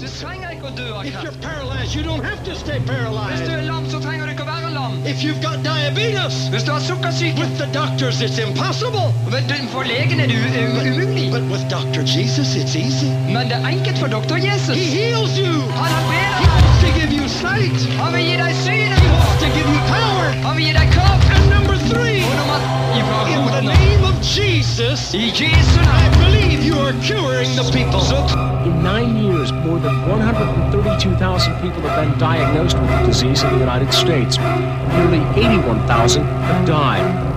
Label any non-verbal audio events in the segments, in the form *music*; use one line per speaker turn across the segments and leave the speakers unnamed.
Du trenger ikke å dø av
If you're paralyzed, you don't have to stay
Hvis du
paralyzed.
er lam, så trenger du ikke å være lam.
If you've got diabetes,
Hvis du har sukkersyke,
with the doctors, it's impossible.
vet for legen er det u- u- umulig.
But with Dr. Jesus, it's easy.
Men det er enkelt for doktor Jesus.
He heals you.
Han
He
helbreder deg.
wants to give you sight.
Han vil gi deg syn.
He wants to give you power.
Han vil gi deg kraft.
And number three,
Og nummer ifra
in the name of Jesus,
I
I believe you are curing the people.
In nine years, more than 132,000 people have been diagnosed with the disease in the United States. Nearly 81,000 have died.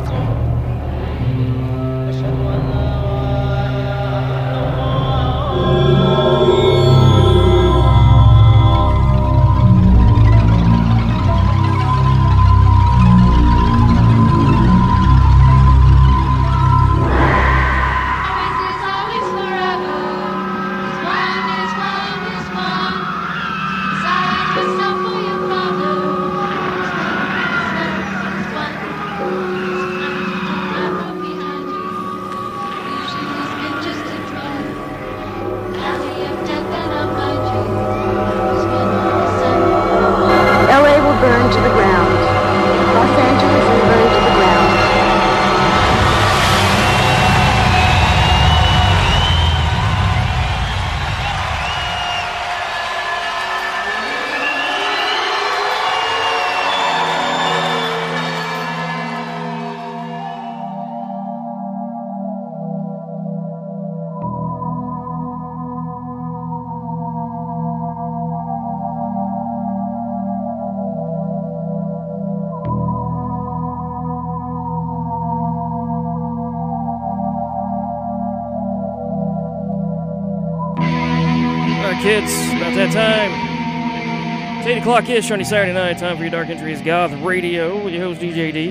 O'clock ish on Saturday night. Time for your Dark Entries Goth Radio with your host, DJ D.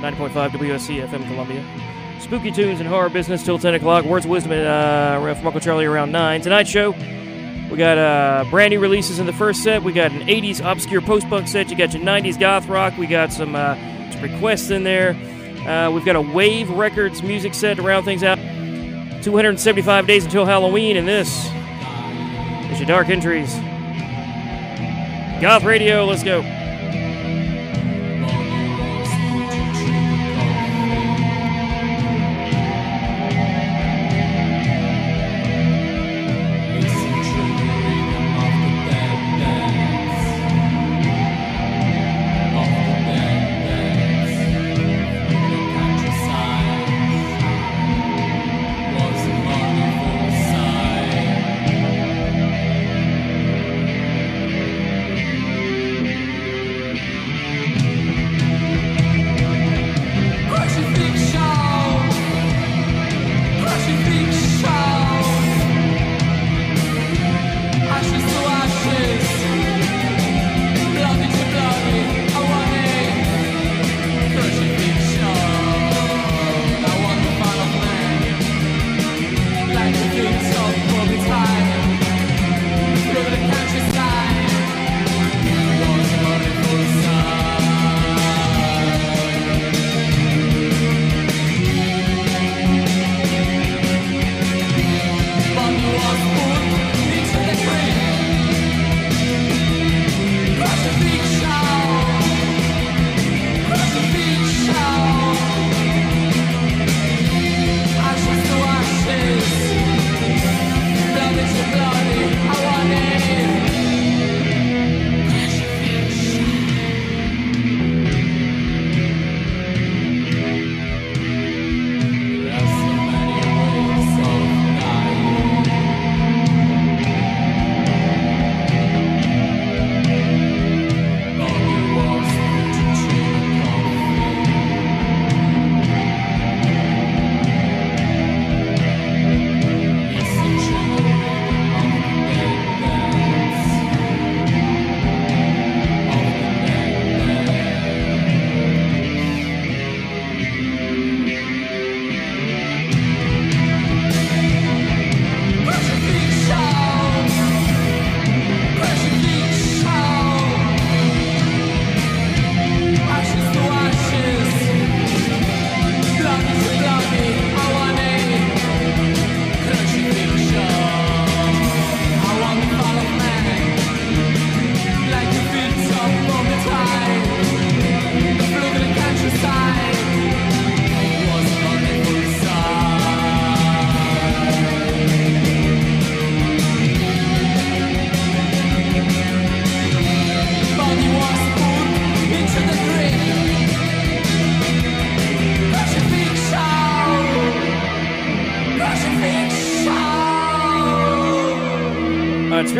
90.5 WUSC FM Columbia. Spooky tunes and horror business till 10 o'clock. Words of wisdom uh, from Uncle Charlie around 9. Tonight's show, we got uh, brand new releases in the first set. We got an 80s obscure post punk set. You got your 90s goth rock. We got some, uh, some requests in there. Uh, we've got a Wave Records music set to round things out. 275 days until Halloween, and this is your Dark Entries. Goth Radio, let's go.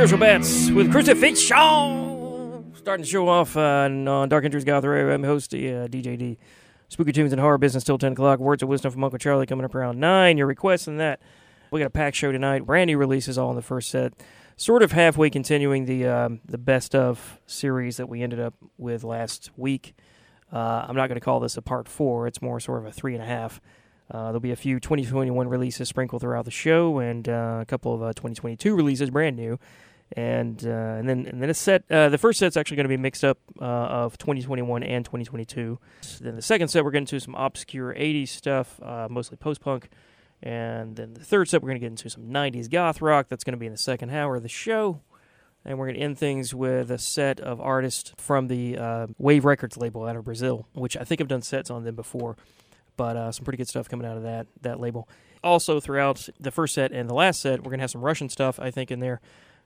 Spiritual Bats with Crucifixion. Starting the show off uh, on on Dark Entries Goth Radio. I'm host uh, DJD. Spooky Tunes and Horror Business till 10 o'clock. Words of Wisdom from Uncle Charlie coming up around 9. You're requesting that. We got a packed show tonight. Brand new releases all in the first set. Sort of halfway continuing the um, the best of series that we ended up with last week. Uh, I'm not going to call this a part four. It's more sort of a three and a half. Uh, there'll be a few 2021 releases sprinkled throughout the show, and uh, a couple of uh, 2022 releases, brand new, and uh, and then and then a set. Uh, the first set's actually going to be mixed up uh, of 2021 and 2022. Then the second set we're getting to some obscure 80s stuff, uh, mostly post punk, and then the third set we're going to get into some 90s goth rock. That's going to be in the second hour of the show. And we're going to end things with a set of artists from the uh, Wave Records label out of Brazil, which I think I've done sets on them before but uh, some pretty good stuff coming out of that that label. Also, throughout the first set and the last set, we're gonna have some Russian stuff. I think in there.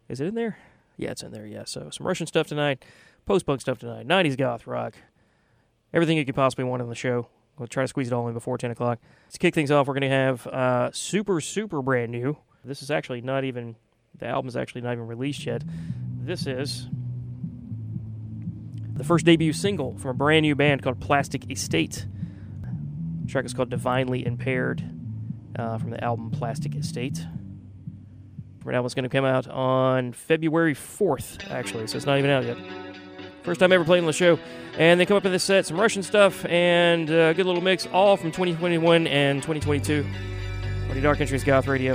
Is it in there? Yeah, it's in there. Yeah, so some Russian stuff tonight, post punk stuff tonight, '90s goth rock, everything you could possibly want on the show. We'll try to squeeze it all in before 10 o'clock. To kick things off, we're gonna have uh, super super brand new. This is actually not even the album is actually not even released yet. This is the first debut single from a brand new band called Plastic Estate. The track is called Divinely Impaired uh, from the album Plastic Estate. That album's going to come out on February 4th, actually, so it's not even out yet. First time ever playing on the show. And they come up in this set some Russian stuff and uh, a good little mix, all from 2021 and 2022. What Dark Entries Goth Radio.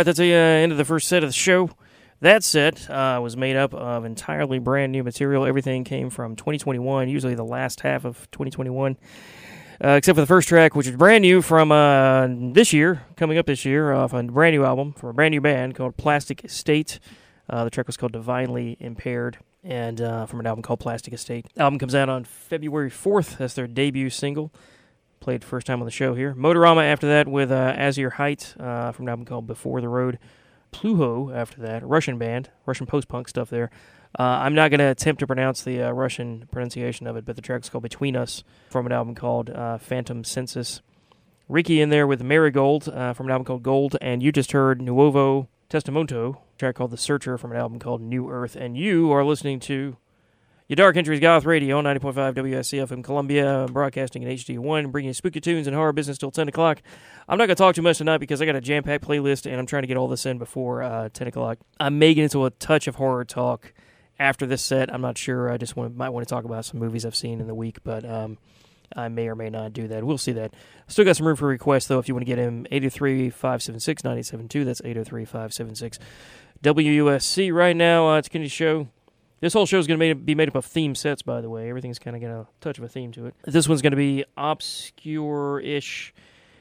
Right, that's the uh, end of the first set of the show. That set uh, was made up of entirely brand new material. Everything came from 2021, usually the last half of 2021, uh, except for the first track, which is brand new from uh, this year, coming up this year, off a brand new album from a brand new band called Plastic Estate. Uh, the track was called Divinely Impaired, and uh, from an album called Plastic Estate. The album comes out on February 4th. That's their debut single. Played first time on the show here. Motorama after that with uh, Azure Height uh, from an album called Before the Road. Ploho after that, Russian band, Russian post punk stuff there. Uh, I'm not going to attempt to pronounce the uh, Russian pronunciation of it, but the track's called Between Us from an album called uh, Phantom Census. Riki in there with Marigold uh, from an album called Gold, and you just heard Nuovo Testamento, track called The Searcher from an album called New Earth. And you are listening to your Dark Entries Goth Radio, 90.5 WSCF in Columbia, broadcasting in HD1, bringing you spooky tunes and horror business till 10 o'clock. I'm not going to talk too much tonight because I got a jam packed playlist and I'm trying to get all this in before uh, 10 o'clock. I may get into a touch of horror talk after this set. I'm not sure. I just want, might want to talk about some movies I've seen in the week, but um, I may or may not do that. We'll see that. Still got some room for requests, though, if you want to get him 803 576 972. That's 803 576 WUSC. Right now, uh, it's Kenny Show. This whole show is going to be made up of theme sets, by the way. Everything's kind of got a touch of a theme to it. This one's going to be obscure ish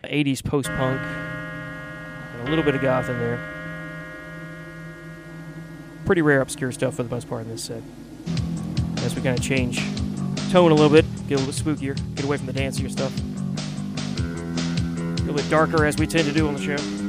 80s post punk, a little bit of goth in there. Pretty rare obscure stuff for the most part in this set. As we kind of change tone a little bit, get a little spookier, get away from the dancier stuff. A little bit darker as we tend to do on the show.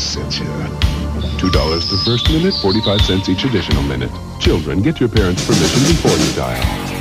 here.
$2 the first minute, 45 cents each additional minute. Children, get your parents' permission before you dial.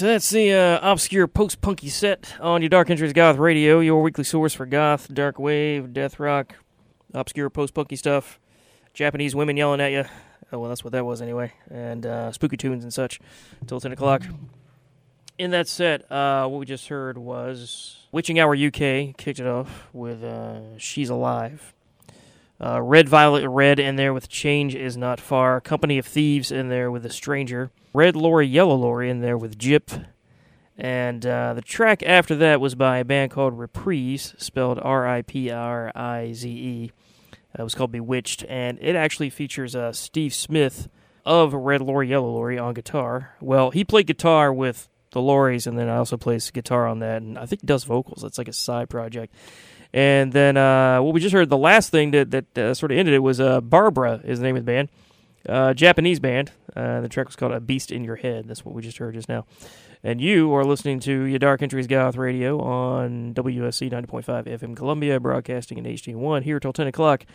So that's the uh, obscure post-punky set on your Dark Entries Goth Radio, your weekly source for goth, dark wave, death rock, obscure post-punky stuff, Japanese women yelling at you. Oh well, that's what that was anyway, and uh, spooky tunes and such until ten o'clock. In that set, uh, what we just heard was Witching Hour UK kicked it off with uh, "She's Alive." Uh, Red Violet Red in there with Change is Not Far. Company of Thieves in there with A Stranger. Red Lorry Yellow Lorry in there with Jipp. And uh, the track after that was by a band called Riprize, spelled R I P R I Z E. Uh, It was called Bewitched, and it actually features uh, Steve Smith of Red Lorry Yellow Lorry on guitar. Well, he played guitar with the Lorries, and then I also plays guitar on that, and I think does vocals. It's like a side project. And then uh, what we just heard, the last thing that that uh, sort of ended it was uh, Barbara is the name of the band, uh, Japanese band. Uh, the track was called "A Beast in Your Head." That's what we just heard just now. And you are listening to your Dark Entries Goth Radio on WUSC 90.5 FM Columbia, broadcasting in HD1 here till 10 o'clock.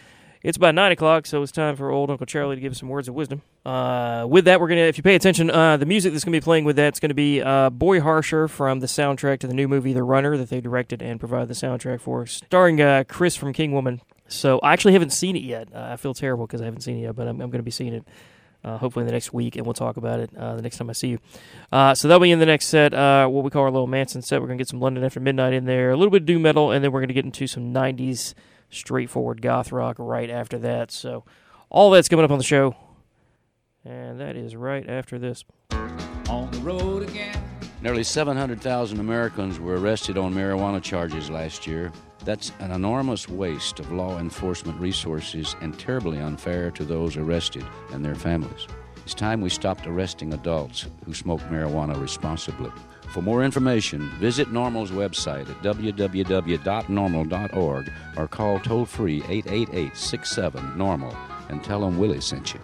It's about 9 o'clock, so it's time for old Uncle Charlie to give us some words of wisdom. Uh, with that, we're to, if you pay attention, uh, the music that's to be playing with that's to be uh, Boy Harsher from the soundtrack to the new movie The Runner that they directed and provided the soundtrack for, starring uh, Chris from King Woman. So I actually haven't seen it yet. Uh, I feel terrible because I haven't seen it yet, but I'm, I'm to be seeing it uh, hopefully in the next week, and we'll talk about it uh, the next time I see you. Uh, so that'll be in the next set, uh, what we call our little Manson set. We're going to get some London After Midnight in there, a little bit of doom metal, and then we're going to get into some 90s straightforward goth rock right after that. So all that's coming up on the show, and that is right after this.
On the road again. Nearly 700,000 Americans were arrested on marijuana charges last year. That's an enormous waste of law enforcement resources and terribly unfair to those arrested and their families. It's time we stopped arresting adults who smoke marijuana responsibly. For more information, visit NORML's website at www.norml.org or call toll free 888 67 Normal and tell them Willie sent you.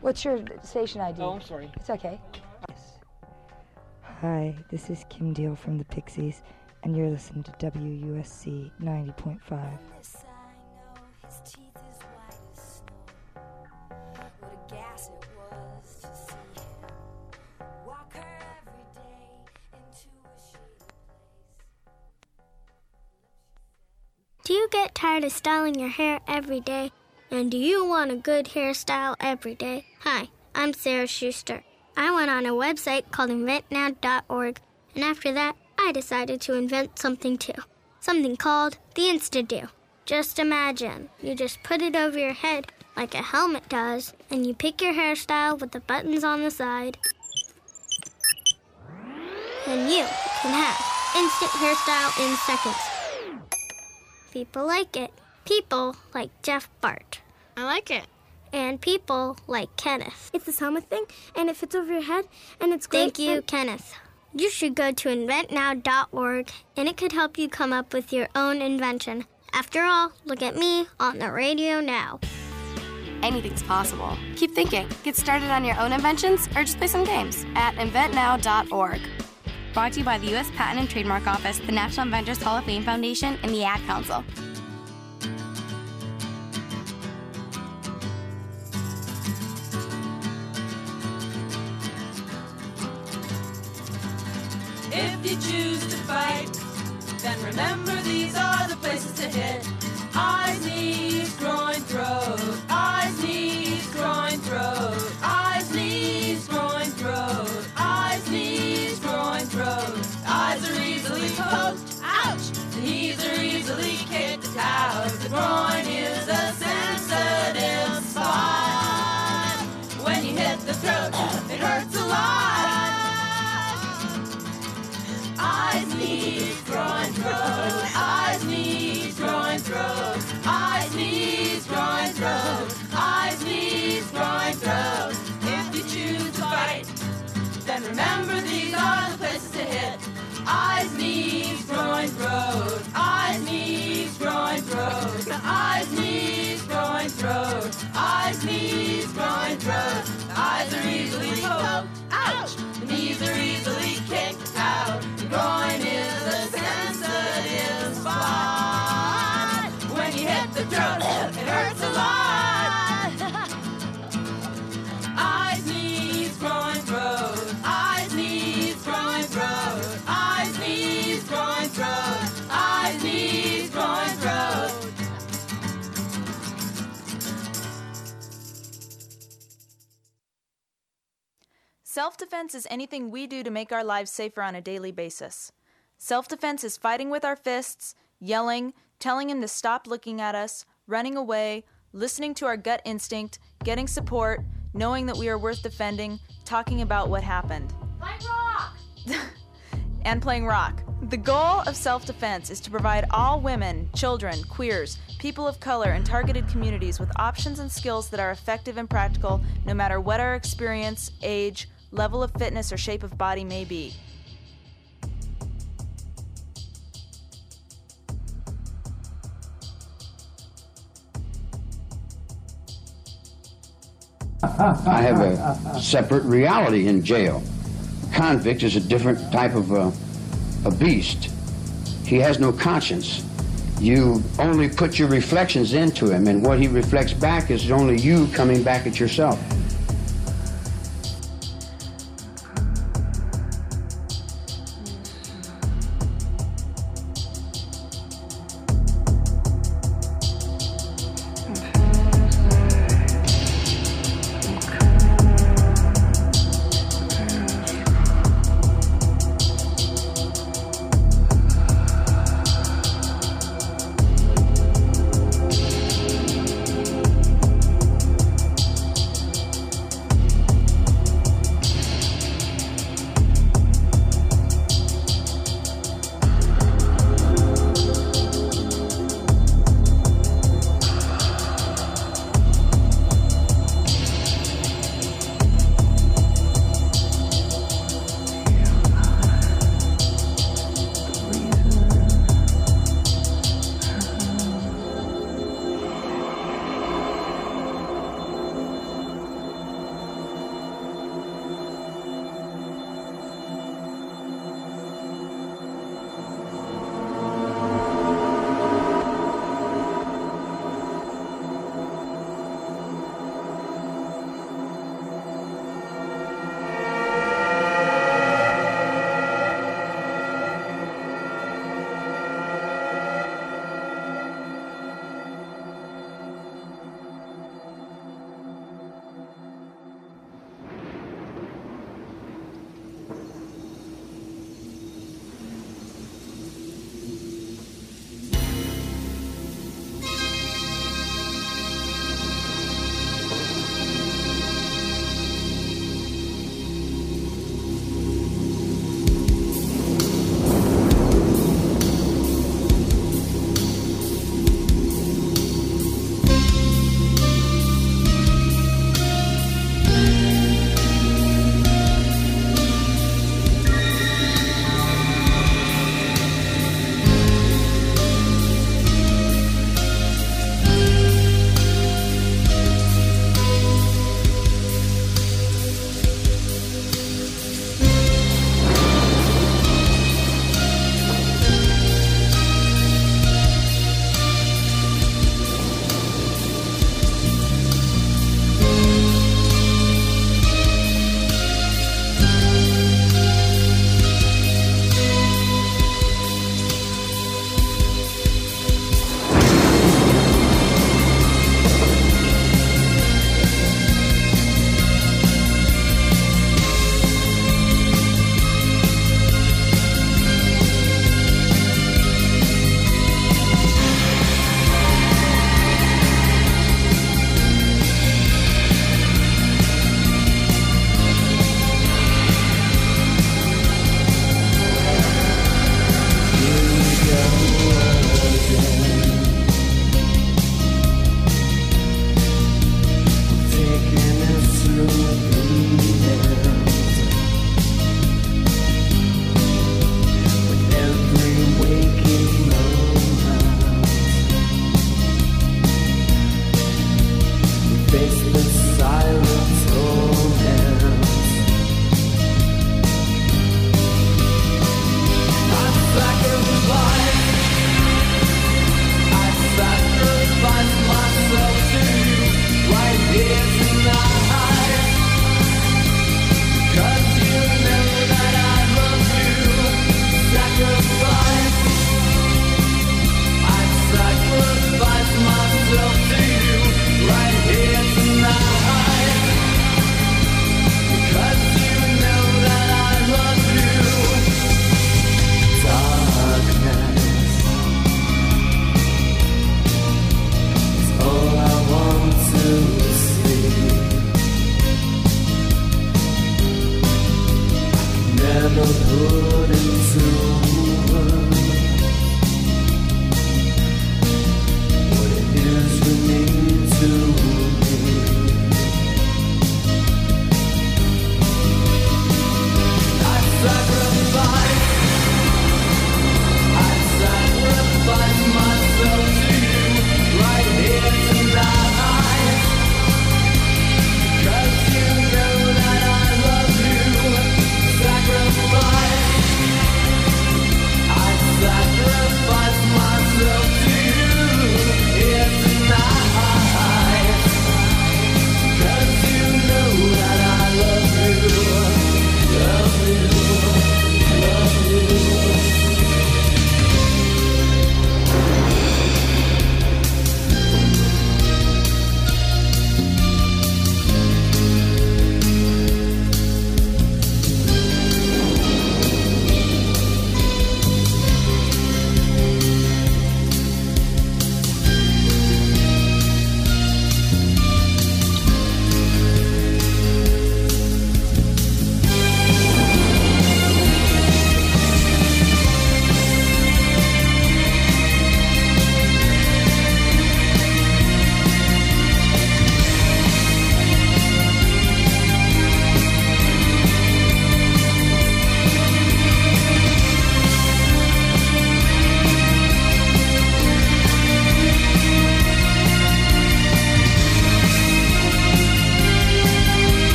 What's your station ID?
Oh, I'm sorry.
It's okay. Hi, this is Kim Deal from the Pixies, and you're listening to WUSC 90.5.
Do you get tired of styling your hair every day? And do you want a good hairstyle every day? Hi, I'm Sarah Schuster. I went on a website called inventnow.org, and after that, I decided to invent something too. Something called the Insta-Do. Just imagine, you just put it over your head like a helmet does, and you pick your hairstyle with the buttons on the side. And you can have instant hairstyle in seconds. People like it. People like Jeff Bart. I like it. And people like Kenneth. It's this helmet thing, and it fits over your head, and it's great. Thank you, Kenneth. You should go to inventnow.org, and it could help you come up with your own invention. After all, look at me on the radio now.
Anything's possible. Keep thinking. Get started on your own inventions or just play some games at inventnow.org. Brought to you by the U.S. Patent and Trademark Office, the National Inventors Hall of Fame Foundation, and the Ad Council.
If you choose to fight, then remember these are the places to hit. Eyes, knees, groin, throat. Eyes, knees, groin, throat. Eyes, knees, groin, throat. Eyes, knees, Eyes are easily poked. Ouch! The knees are easily kicked out. The groin is a sensitive spot. When you hit the throat, it hurts a lot. Eyes, knees, groin, throat. Eyes, knees, groin, throat. Eyes, knees, groin, throat. Eyes, knees, groin, throat. The Eyes are easily poked. Ouch! The knees are easily kicked out. The groin is a sensitive spot. When you hit the throat, it hurts a lot.
Self defense is anything we do to make our lives safer on a daily basis. Self defense is fighting with our fists, yelling, telling him to stop looking at us, running away, listening to our gut instinct, getting support, knowing that we are worth defending, talking about what happened. Playing rock! *laughs* and playing rock. The goal of self defense is to provide all women, children, queers, people of color, and targeted communities with options and skills that are effective and practical no matter what our experience, age, level of fitness, or shape of body may be.
I have a separate reality in jail. Convict is a different type of uh, a beast. He has no conscience. You only put your reflections into him, and what he reflects back is only you coming back at yourself.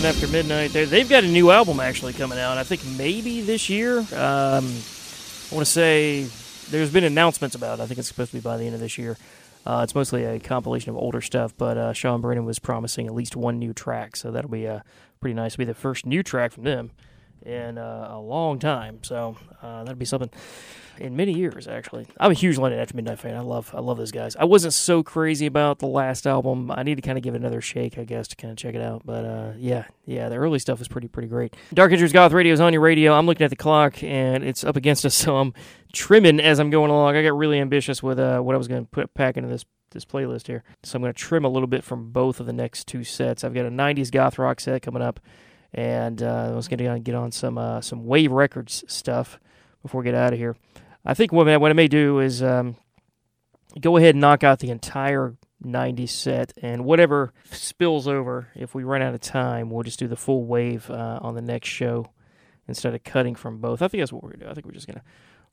London After Midnight. They- They've got a new album actually coming out. I think maybe this year. Um, I want to say there's been announcements about it. I think it's supposed to be by the end of this year. Uh, it's mostly a compilation of older stuff, but uh, Sean Brennan was promising at least one new track, so that'll be uh, pretty nice. It'll be the first new track from them in uh, a long time, so uh, that'll be something in many years actually. I'm a huge London After Midnight fan. I love I love those guys. I wasn't so crazy about the last album. I need to kind of give it another shake, I guess, to kind of check it out. But uh, yeah, yeah, the early stuff is pretty pretty great. Dark Entries Goth Radio is on your radio. I'm looking at the clock and it's up against us, *laughs* so I'm trimming as I'm going along. I got really ambitious with uh, what I was going to put pack into this this playlist here. So I'm going to trim a little bit from both of the next two sets. I've got a 90s goth rock set coming up, and uh, I was going to get on some uh, some Wave Records stuff before we get out of here. I think what I, what I may do is um, go ahead and knock out the entire 90s set, and whatever spills over, if we run out of time, we'll just do the full wave uh, on the next show instead of cutting from both. I think that's what we're gonna do. I think we're just gonna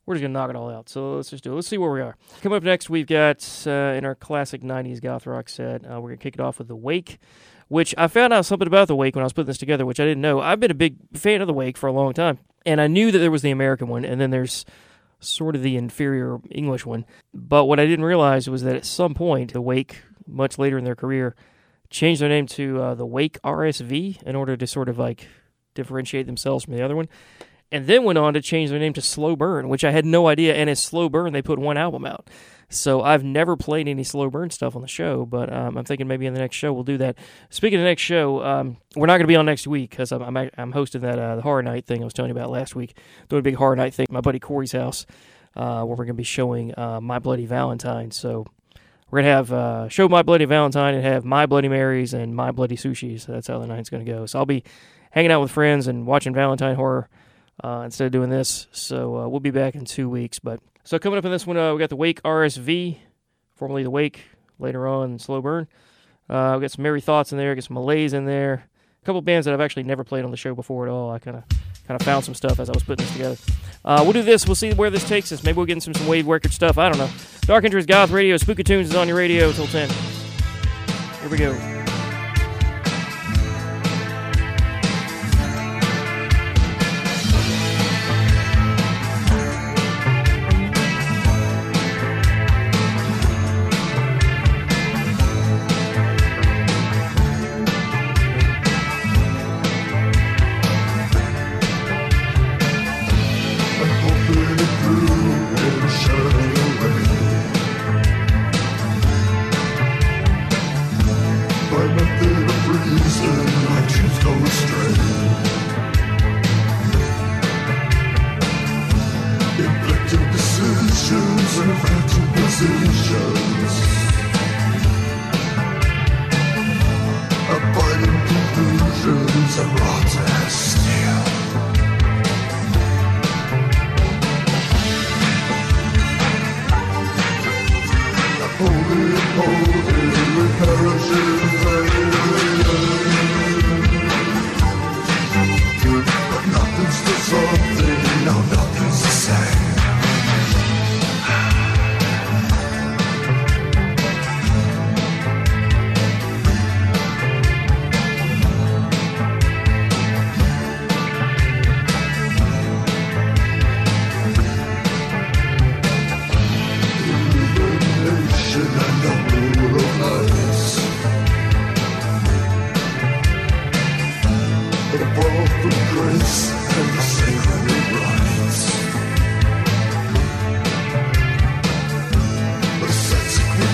we're just gonna knock it all out. So let's just do it. Let's see where we are. Coming up next, we've got uh, in our classic '90s goth rock set. Uh, we're gonna kick it off with the Wake, which I found out something about the Wake when I was putting this together, which I didn't know. I've been a big fan of the Wake for a long time, and I knew that there was the American one, and then there's sort of the inferior English one. But what I didn't realize was that at some point, the Wake, much later in their career, changed their name to uh, the Wake RSV in order to sort of like differentiate themselves from the other one. And then went on to change their name to Slow Burn, which I had no idea. And as Slow Burn, they put one album out. So I've never played any Slow Burn stuff on the show, but um, I'm thinking maybe in the next show we'll do that. Speaking of the next show, um, we're not going to be on next week because I'm, I'm I'm hosting that uh, the horror night thing I was telling you about last week. Doing a big horror night thing at my buddy Corey's house, uh, where we're going to be showing uh, My Bloody Valentine. So we're gonna have uh, show My Bloody Valentine and have My Bloody Marys and My Bloody Sushi. So that's how the night's gonna go. So I'll be hanging out with friends and watching Valentine horror uh, instead of doing this. So uh, we'll be back in two weeks. But so coming up in this one, uh, we got the Wake RSV, formerly the Wake. Later on, Slow Burn. Uh, we got some Merry Thoughts in there. Got some Malaise in there. A couple bands that I've actually never played on the show before at all. I kind of kind of found some stuff as I was putting this together. Uh, we'll do this. We'll see where this takes us. Maybe we'll get into some, some Wave Record stuff. I don't know. Dark Entries Goth Radio. Spooky Tunes is on your radio until 10. Here we go.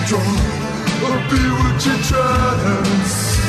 Draw, a bewitching trance.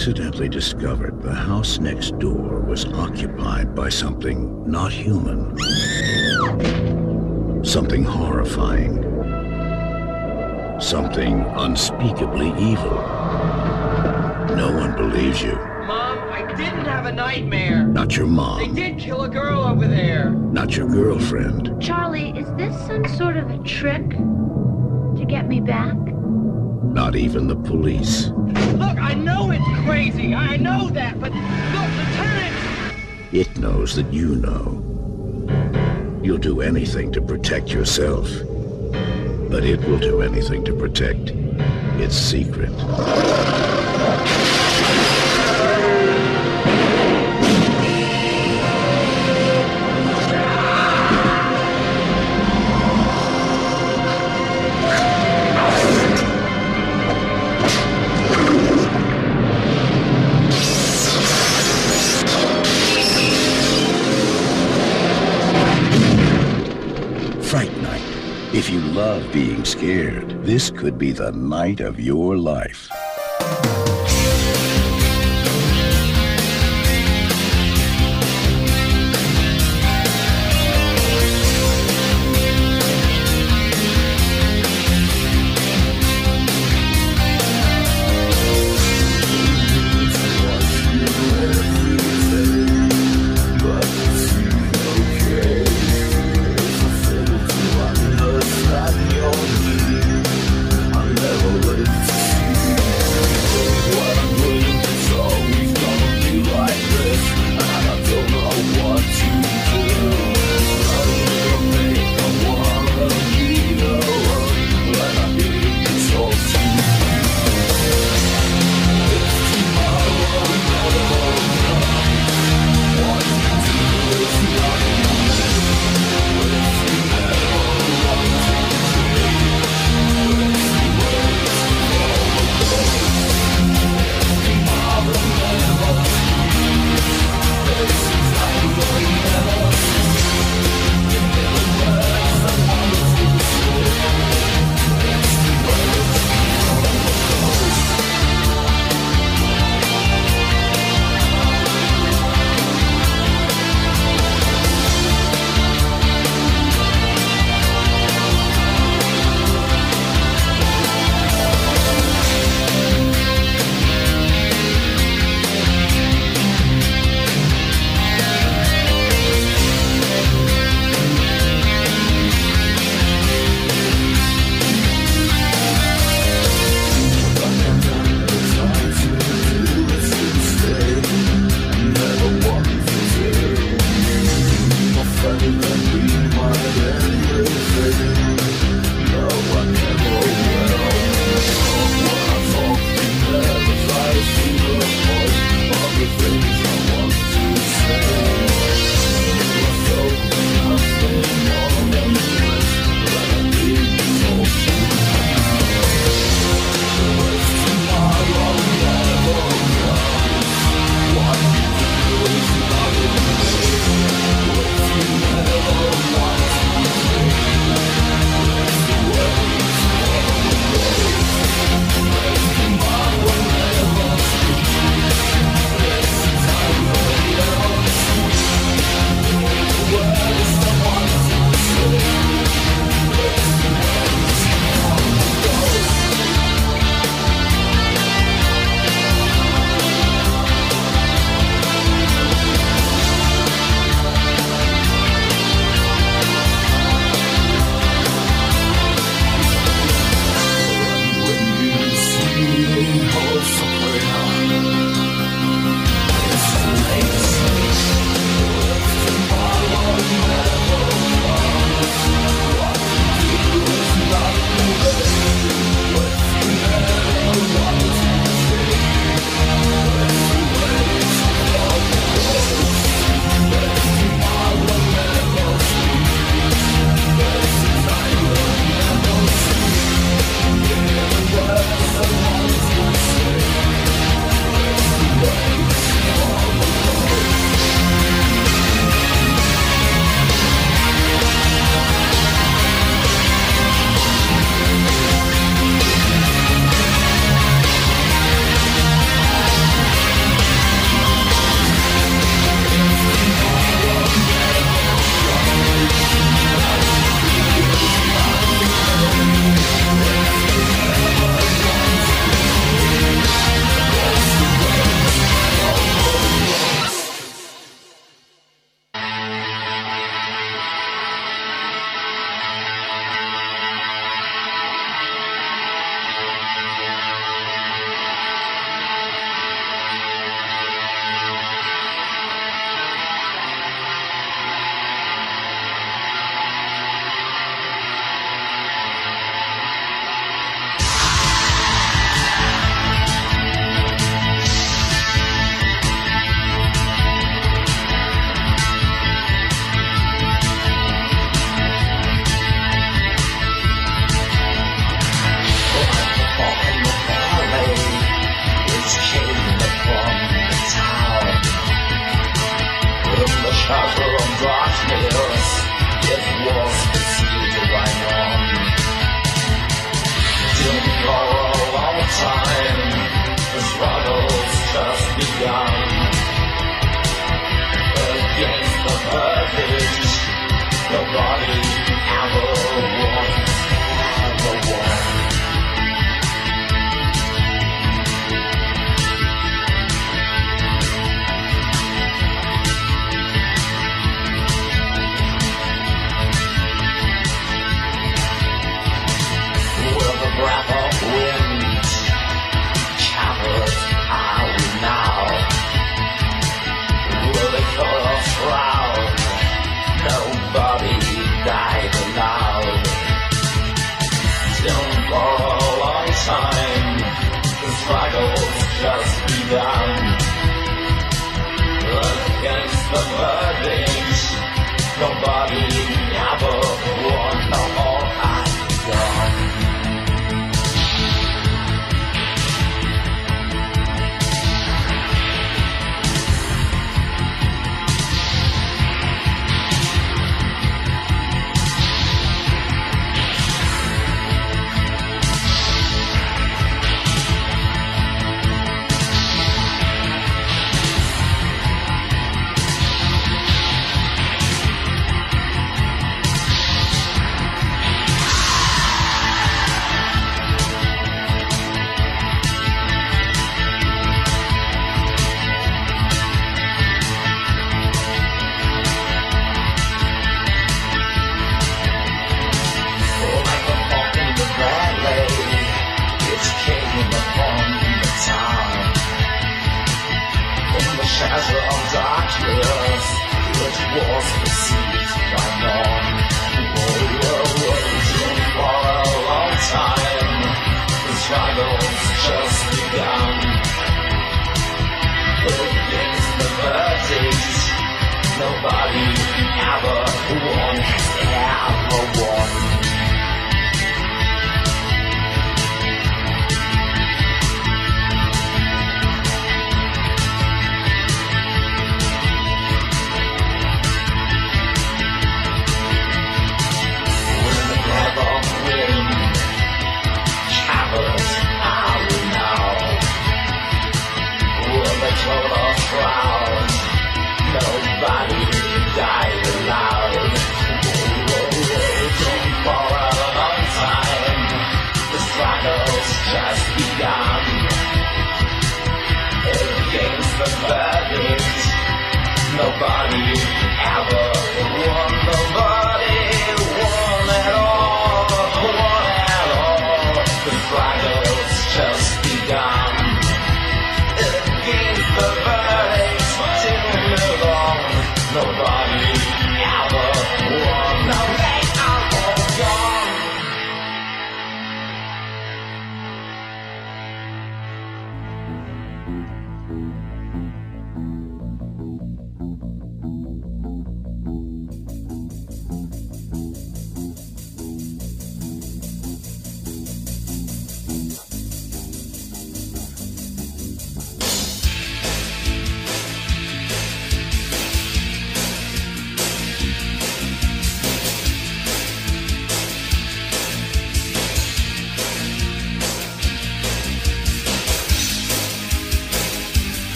Accidentally discovered the house next door was occupied by something not human? Something horrifying. Something unspeakably evil. No one believes you.
Mom, I didn't have a nightmare.
Not your mom.
They did kill a girl over there.
Not your girlfriend.
Charlie, is this some sort of a trick to get me back?
Not even the police.
Look, I know it's crazy. I know that, but look, Lieutenant!
It knows that you know. You'll do anything to protect yourself. But it will do anything to protect its secret. Love being scared, this could be the night of your life.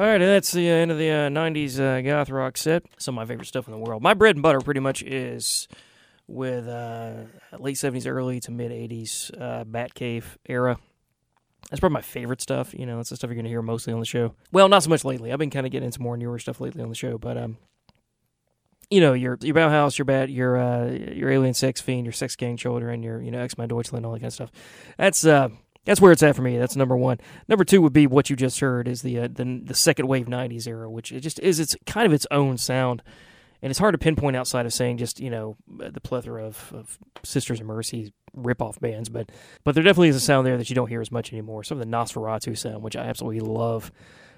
All
right, that's the uh, end of the uh, 90s uh, goth rock set. Some of my favorite stuff in the world. My bread and butter pretty much is with uh, late 70s, early to mid 80s uh, Batcave era. That's probably my favorite stuff. You know, that's the stuff you're going to hear mostly on the show. Well, not so much lately. I've been kind of getting into more newer stuff lately on the show, but um, you know, your your Bauhaus, your Bat, your uh, your Alien Sex Fiend, your Sex Gang Children, your you know Xmal Deutschland, all that kind of stuff. That's uh, that's where it's at for me. That's number one. Number two would be what you just heard is the uh, the the second wave '90s era, which it just is its kind of its own sound, and it's hard to pinpoint outside of saying just you know the plethora of, of Sisters of Mercy rip-off bands, but but there definitely is a sound there that you don't hear as much anymore. Some of the Nosferatu sound, which I absolutely love.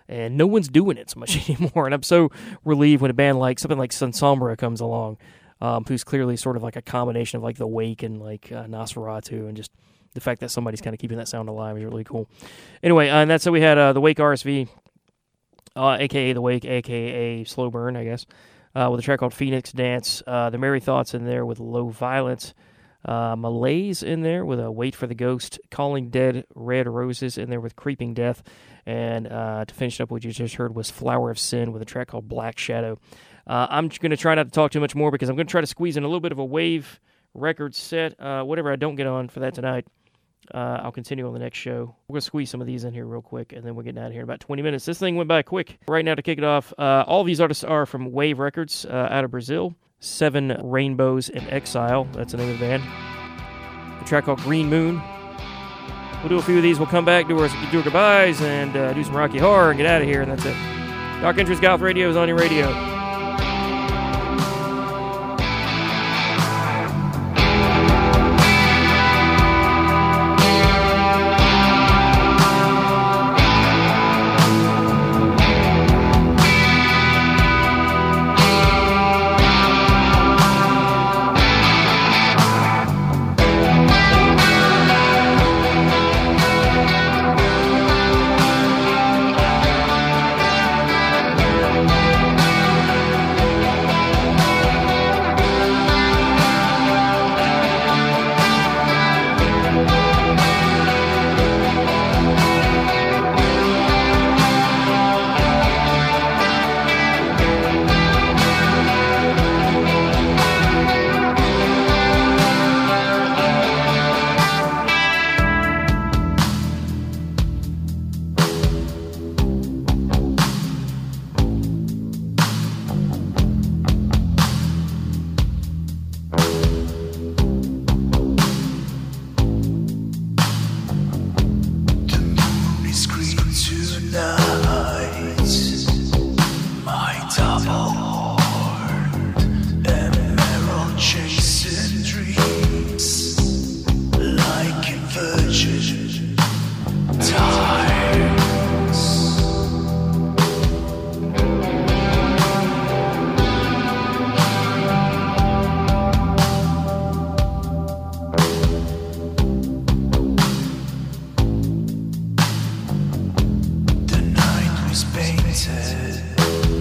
And no one's doing it so much *laughs* anymore. And I'm so relieved when a band like something like Sun Sombra comes along, um, who's clearly sort of like a combination of like The Wake and like uh, Nosferatu, and just the fact that somebody's kind of keeping that sound alive is really cool. Anyway, uh, and that's so we had uh, The Wake RSV, uh, aka The Wake, aka Slow Burn, I guess, uh, with a track called Phoenix Dance. Uh, the Merry Thoughts in there with Low Violence. Uh, Malaise in there with a Wait for the Ghost, Calling Dead Red Roses in there with Creeping Death, and to finish up what you just heard was Flower of Sin with a track called Black Shadow. I'm going to try not to talk too much more because I'm going to try to squeeze in a little bit of a wave record set. Whatever I don't get on for that tonight, uh, I'll continue on the next show. We're going to squeeze some of these in here real quick, and then we're getting out of here in about 20 minutes. This thing went by quick. Right now, to kick it off, uh, all these artists are from Wave Records uh, out of Brazil. Seven Rainbows in Exile, that's the name of the band. a track called Green Moon. We'll do a few of these. We'll come back, do our, do our goodbyes, and uh, do some Rocky Horror and get out of here, and that's it. Dark Entries Goth Radio is on your radio.
Painted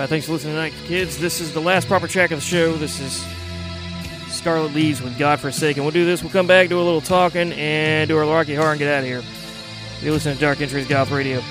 Uh, thanks for listening tonight, kids. This is the last proper track of the show. This is Scarlet Leaves with God Forsaken. We'll do this. We'll come back, do a little talking, and do our Rocky Horror and get out of here. You're listening to Dark Entries Goth Radio.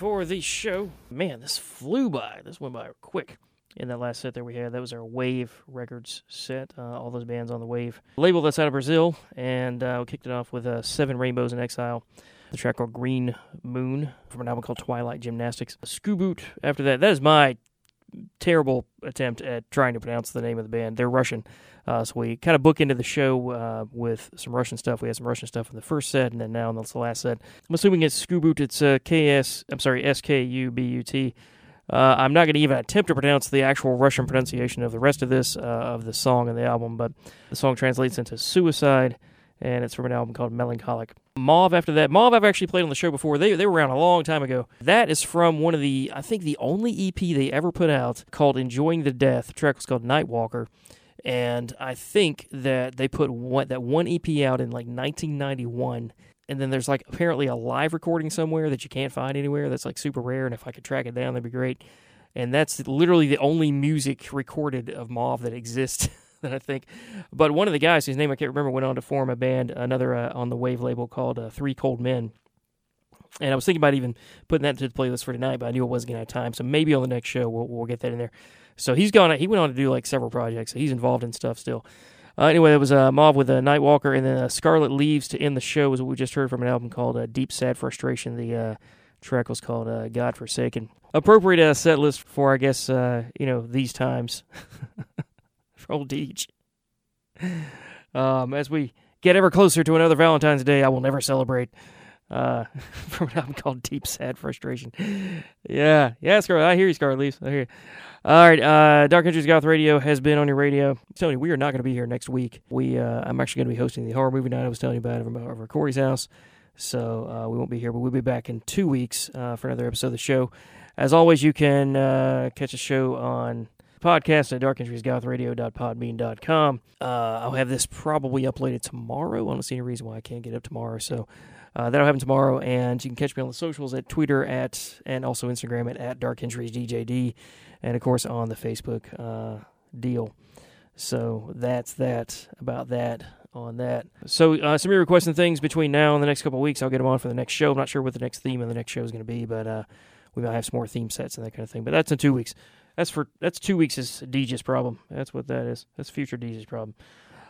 For the show. Man, this flew by. This went by quick. In that last set that we had, that was our Wave Records set. Uh, all those bands on the Wave label that's out of Brazil, and uh, we kicked it off with uh, Seven Rainbows in Exile, the track called Green Moon from an album called Twilight Gymnastics. Scooboot after that. That is my terrible attempt at trying to pronounce the name of the band. They're Russian. Uh, so we kind of book into the show uh, with some Russian stuff. We had some Russian stuff in the first set, and then now in the last set. I'm assuming it's Skubut. It's uh, I'm sorry, S K U B U T. Uh, I'm not going to even attempt to pronounce the actual Russian pronunciation of the rest of this uh, of the song and the album, but the song translates into suicide, and it's from an album called Melancholic. Mauve after that. Mauve I've actually played on the show before. They they were around a long time ago. That is from one of the I think the only EP they ever put out called Enjoying the Death. The track was called Nightwalker. And I think that they put one, that one EP out in like 1991 and then there's like apparently a live recording somewhere that you can't find anywhere that's like super rare and if i could track it down that'd be great. And that's literally the only music recorded of mauve that exists *laughs* that i think. But one of the guys whose name i can't remember went on to form a band another uh, on the wave label called uh, three cold men. And i was thinking about even putting that to the playlist for tonight but i knew it wasn't going to have time so maybe on the next show we'll, we'll get that in there so he's gone he went on to do like several projects so he's involved in stuff still uh, anyway, it was uh, Mauve with a uh, Nightwalker, and then uh, Scarlet Leaves to end the show was what we just heard from an album called uh, Deep Sad Frustration. The uh, track was called uh, God Forsaken. Appropriate uh, set list for, I guess, you know, these times *laughs* for old Deej. Um, as we get ever closer to another Valentine's Day, I will never celebrate. Uh, from an album called Deep Sad Frustration. Yeah, yeah, Scarlet. I hear you, Scarlet Leaves. I hear you. All right, uh, Dark Entries Goth Radio has been on your radio. Tony, we are not going to be here next week. We, uh, I'm actually going to be hosting the horror movie night I was telling you about over, over Corey's house. So uh, we won't be here, but we'll be back in two weeks uh, for another episode of the show. As always, you can uh, catch a show on podcast at darkentriesgothradio.podbean.com. Uh, I'll have this probably uploaded tomorrow. I don't see any reason why I can't get up tomorrow. So uh, that'll happen tomorrow. And you can catch me on the socials at Twitter at and also Instagram at, at Dark Entries DJD and of course on the Facebook uh, deal. So that's that about that on that. So uh, some of your requests and things between now and the next couple of weeks, I'll get them on for the next show. I'm not sure what the next theme of the next show is going to be, but uh, we might have some more theme sets and that kind of thing. But that's in two weeks. That's for that's two weeks is DJ's problem. That's what that is. That's future DJ's problem.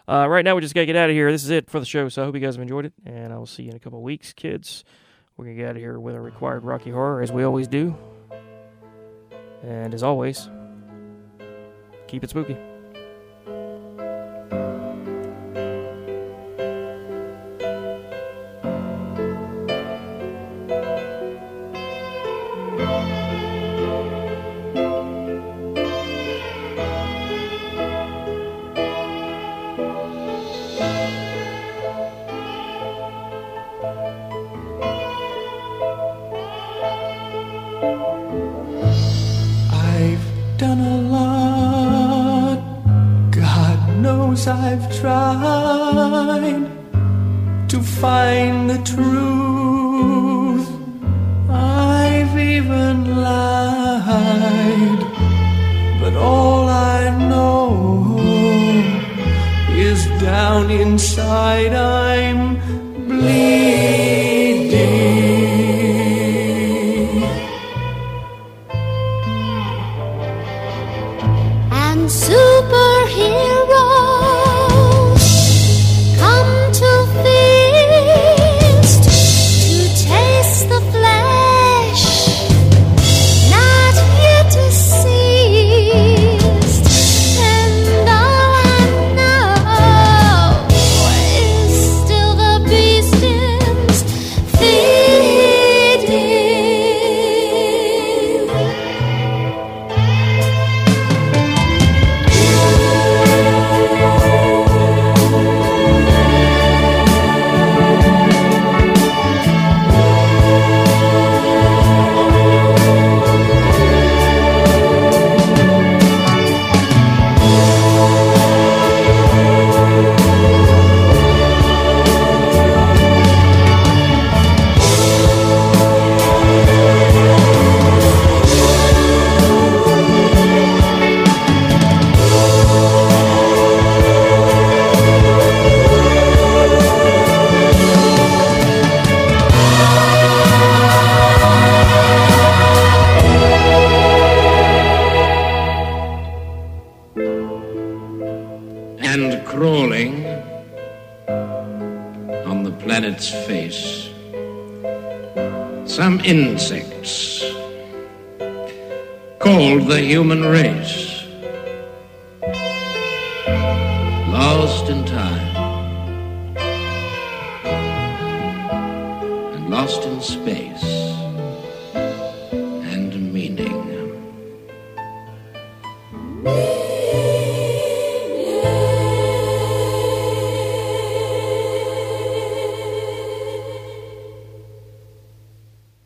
Uh, right now, we just got to get out of here. This is it for the show. So I hope you guys have enjoyed it, and I will see you in a couple weeks, kids. We're to get out of here with a required Rocky Horror, as we always do. And as always, keep it spooky.